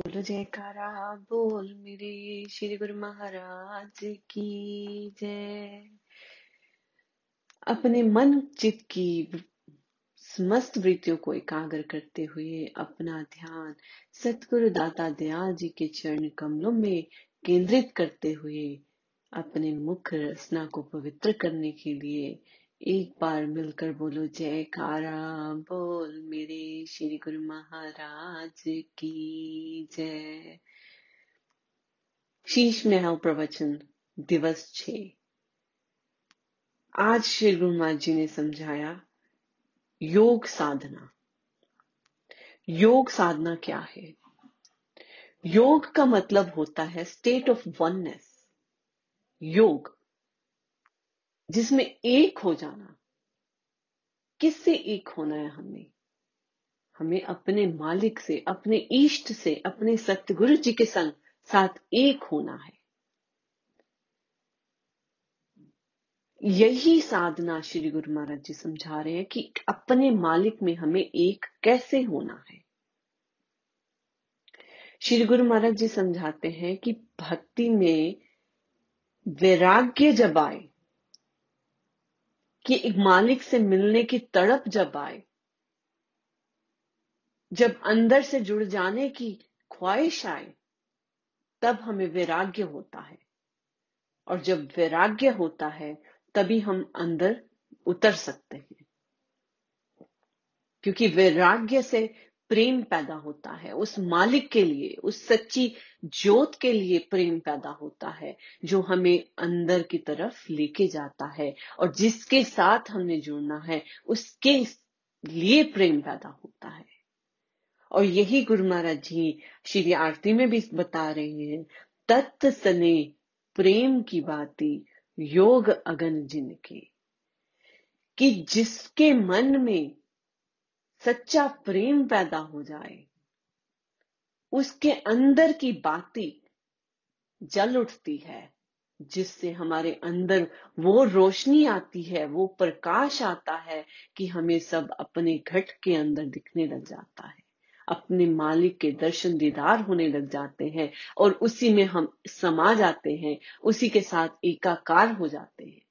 बोलो जयकारा बोल मेरे श्री गुरु महाराज की जय। अपने मन चित की समस्त वृत्तियों को एकाग्र करते हुए अपना ध्यान सतगुरु दाता दयाल जी के चरण कमलों में केंद्रित करते हुए अपने मुख रसना को पवित्र करने के लिए एक बार मिलकर बोलो जयकारा बोल मेरे श्री गुरु महाराज की जय। शीश महल प्रवचन दिवस छ। आज श्री गुरु महाराज जी ने समझाया, योग साधना। योग साधना क्या है? योग का मतलब होता है स्टेट ऑफ़ वननेस योग। जिसमें एक हो जाना। किससे एक होना है हमें हमें अपने मालिक से, अपने इष्ट से, अपने सतगुरु जी के संग साथ एक होना है। यही साधना श्री गुरु महाराज जी समझा रहे हैं कि अपने मालिक में हमें एक कैसे होना है। श्री गुरु महाराज जी समझाते हैं कि भक्ति में वैराग्य जब आए कि एक मालिक से मिलने की तड़प जब आए, जब अंदर से जुड़ जाने की ख्वाहिश आए, तब हमें वैराग्य होता है। और जब वैराग्य होता है, तभी हम अंदर उतर सकते हैं। क्योंकि वैराग्य से प्रेम पैदा होता है, उस मालिक के लिए, उस सच्ची ज्योत के लिए प्रेम पैदा होता है, जो हमें अंदर की तरफ़ लेके जाता है और जिसके साथ हमने जुड़ना है, उसके लिए प्रेम पैदा होता है। और यही गुरु महाराज जी श्री आरती में भी बता रहे हैं, तत्त सने प्रेम की बाती, योग अगन जिनके। कि जिसके मन में सच्चा प्रेम पैदा हो जाए। उसके अंदर की बाती जल उठती है, जिससे हमारे अंदर वो रोशनी आती है, वो प्रकाश आता है कि हमें सब अपने घट के अंदर दिखने लग जाता है। अपने मालिक के दर्शन दीदार होने लग जाते हैं और उसी में हम समा जाते हैं, उसी के साथ एकाकार हो जाते हैं।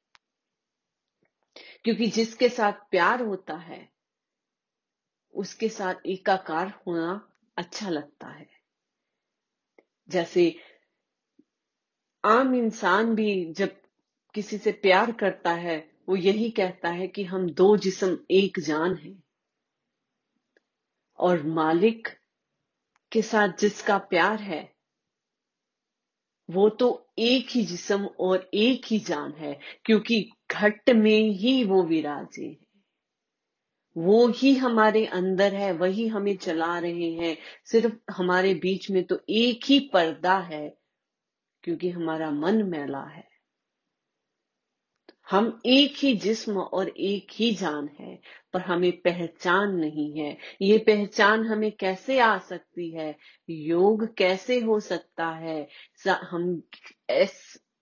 क्योंकि जिसके साथ प्यार होता है उसके साथ एकाकार होना अच्छा लगता है। जैसे आम इंसान भी जब किसी से प्यार करता है, वो यही कहता है कि हम दो जिसम एक जान है। और मालिक के साथ जिसका प्यार है, वो तो एक ही जिसम और एक ही जान है, क्योंकि घट में ही वो विराजे है। वो ही हमारे अंदर है, वही हमें चला रहे हैं। सिर्फ़ हमारे बीच में तो एक ही पर्दा है, क्योंकि हमारा मन मैला है। हम एक ही जिस्म और एक ही जान है, पर हमें पहचान नहीं है। ये पहचान हमें कैसे आ सकती है? योग कैसे हो सकता है? हम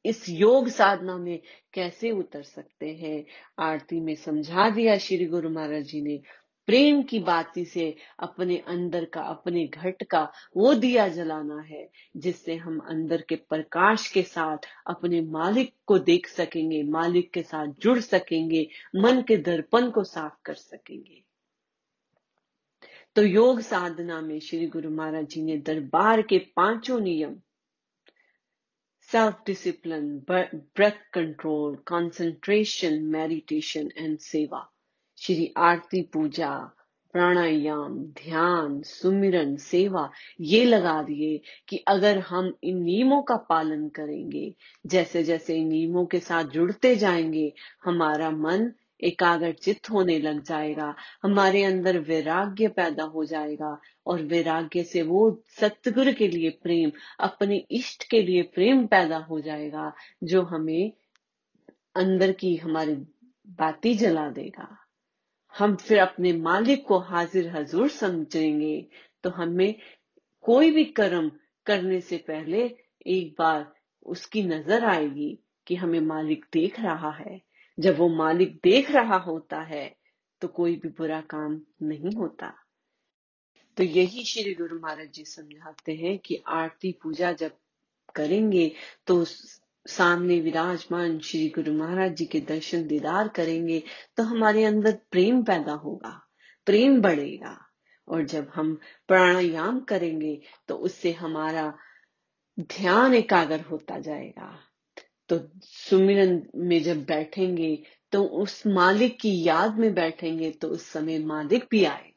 इस योग साधना में कैसे उतर सकते हैं? आरती में समझा दिया श्री गुरु महाराज जी ने। प्रेम की बाती से अपने अंदर का, अपने घट का वो दिया जलाना है, जिससे हम अंदर के प्रकाश के साथ अपने मालिक को देख सकेंगे, मालिक के साथ जुड़ सकेंगे, मन के दर्पण को साफ़ कर सकेंगे। तो योग साधना में श्री गुरु महाराज जी ने दरबार के पाँचों नियम self-discipline, breath control, concentration, meditation and सेवा श्री आरती पूजा प्राणायाम ध्यान सुमिरन सेवा ये लगा दिए कि अगर हम इन नियमों का पालन करेंगे जैसे जैसे इन नियमों के साथ जुड़ते जाएँगे हमारा मन एकाग्र चित्त होने लग जाएगा हमारे अंदर वैराग्य पैदा हो जाएगा और वैराग्य से वो सतगुरु के लिए प्रेम, अपने इष्ट के लिए प्रेम पैदा हो जाएगा, जो हमें अंदर की हमारी बाती जला देगा। हम फिर अपने मालिक को हाजिर हजूर समझेंगे। तो हमें कोई भी कर्म करने से पहले एक बार उसकी नज़र आएगी कि हमें मालिक देख रहा है। जब वो मालिक देख रहा होता है तो कोई भी बुरा काम नहीं होता। तो यही श्री गुरु महाराज जी समझाते हैं कि आरती पूजा जब करेंगे तो सामने विराजमान श्री गुरु महाराज जी के दर्शन दीदार करेंगे तो हमारे अंदर प्रेम पैदा होगा, प्रेम बढ़ेगा। और जब हम प्राणायाम करेंगे तो उससे हमारा ध्यान एकाग्र होता जाएगा। तो सुमिरन में जब बैठेंगे तो उस मालिक की याद में बैठेंगे तो उस समय मालिक भी आएगा।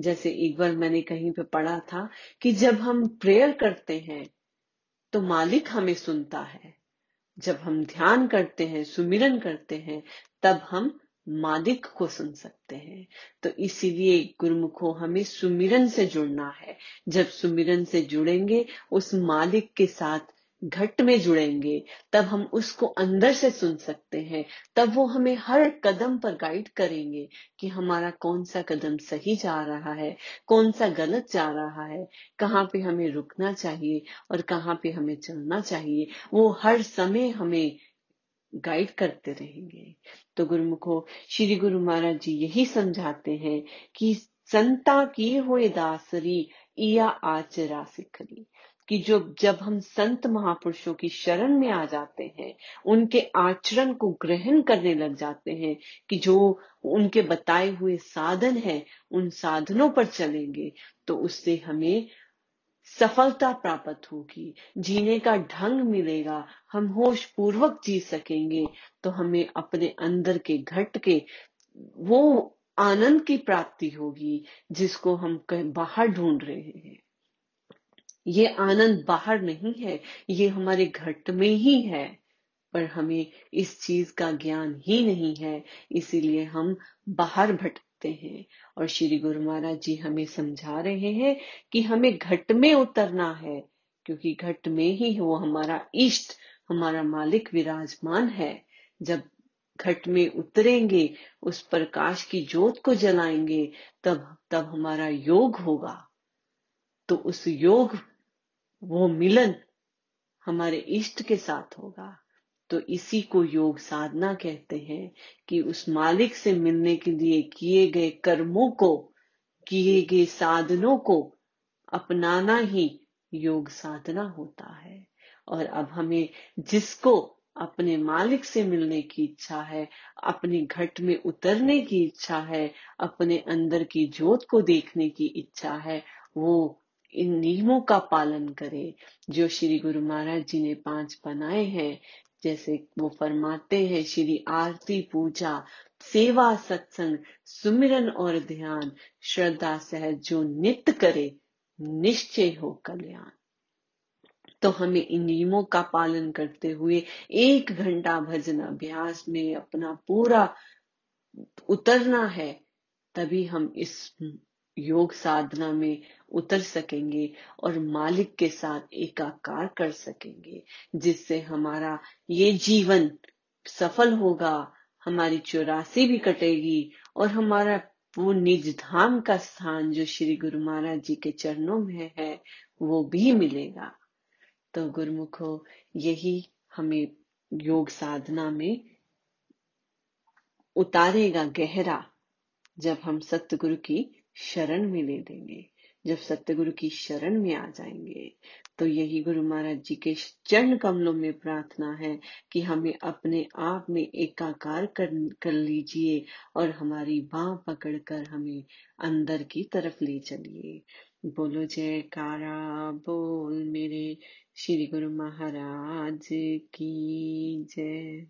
जैसे एक बार मैंने कहीं पे पढ़ा था कि जब हम प्रेयर करते हैं तो मालिक हमें सुनता है। जब हम ध्यान करते हैं, सुमिरन करते हैं, तब हम मालिक को सुन सकते हैं। तो इसीलिए गुरुमुखो, हमें सुमिरन से जुड़ना है। जब सुमिरन से जुड़ेंगे, उस मालिक के साथ घट में जुड़ेंगे, तब हम उसको अंदर से सुन सकते हैं। तब वो हमें हर कदम पर गाइड करेंगे कि हमारा कौन सा कदम सही जा रहा है कौन सा गलत जा रहा है, कहाँ पे हमें रुकना चाहिए और कहाँ पे हमें चलना चाहिए। वो हर समय हमें गाइड करते रहेंगे। तो गुरुमुखो, श्री गुरु महाराज जी यही समझाते हैं कि संता की हुए दासरी या आचरा सिखरी। कि जो जब हम संत महापुरुषों की शरण में आ जाते हैं, उनके आचरण को ग्रहण करने लग जाते हैं कि जो उनके बताए हुए साधन है, उन साधनों पर चलेंगे तो उससे हमें सफलता प्राप्त होगी। जीने का ढंग मिलेगा, हम होश पूर्वक जी सकेंगे तो हमें अपने अंदर के घट के वो आनंद की प्राप्ति होगी जिसको हम बाहर ढूंढ रहे हैं। ये आनंद बाहर नहीं है, ये हमारे घट में ही है। पर हमें इस चीज़ का ज्ञान ही नहीं है, इसीलिए हम बाहर भटकते हैं। और श्री गुरु महाराज जी हमें समझा रहे हैं कि हमें घट में उतरना है, क्योंकि घट में ही वो हमारा इष्ट, हमारा मालिक विराजमान है। जब घट में उतरेंगे, उस प्रकाश की जोत को जलाएँगे, तब तब हमारा योग होगा। तो उस योग, वो मिलन हमारे इष्ट के साथ होगा। तो इसी को योग साधना कहते हैं कि उस मालिक से मिलने के लिए किए गए कर्मों को, किए गए साधनों को अपनाना ही योग साधना होता है। और अब हमें जिसको अपने मालिक से मिलने की इच्छा है, अपने घट में उतरने की इच्छा है, अपने अंदर की जोत को देखने की इच्छा है, वो इन नियमों का पालन करें, जो श्री गुरु महाराज जी ने पाँच बनाए हैं। जैसे वो फरमाते हैं, श्री आरती पूजा, सेवा सत्संग, सुमिरन और ध्यान, श्रद्धा सहज जो नित्य करे, निश्चय हो कल्याण। तो हमें इन नियमों का पालन करते हुए एक घंटा भजन अभ्यास में अपना पूरा उतरना है, तभी हम इस योग साधना में उतर सकेंगे और मालिक के साथ एकाकार कर सकेंगे, जिससे हमारा ये जीवन सफल होगा, हमारी चौरासी भी कटेगी और हमारा वो निज धाम का स्थान जो श्री गुरु महाराज जी के चरणों में है, वो भी मिलेगा। तो गुरुमुखो, यही हमें योग साधना में उतारेगा गहरा, जब हम सतगुरु की शरण में ले देंगे जब सत्यगुरु की शरण में आ जाएँगे तो यही गुरु महाराज जी के चरण कमलों में प्रार्थना है कि हमें अपने आप में एकाकार कर, कर लीजिए और हमारी बाह पकड़कर हमें अंदर की तरफ़ ले चलिए। बोलो जय कारा बोल मेरे श्री गुरु महाराज की जय।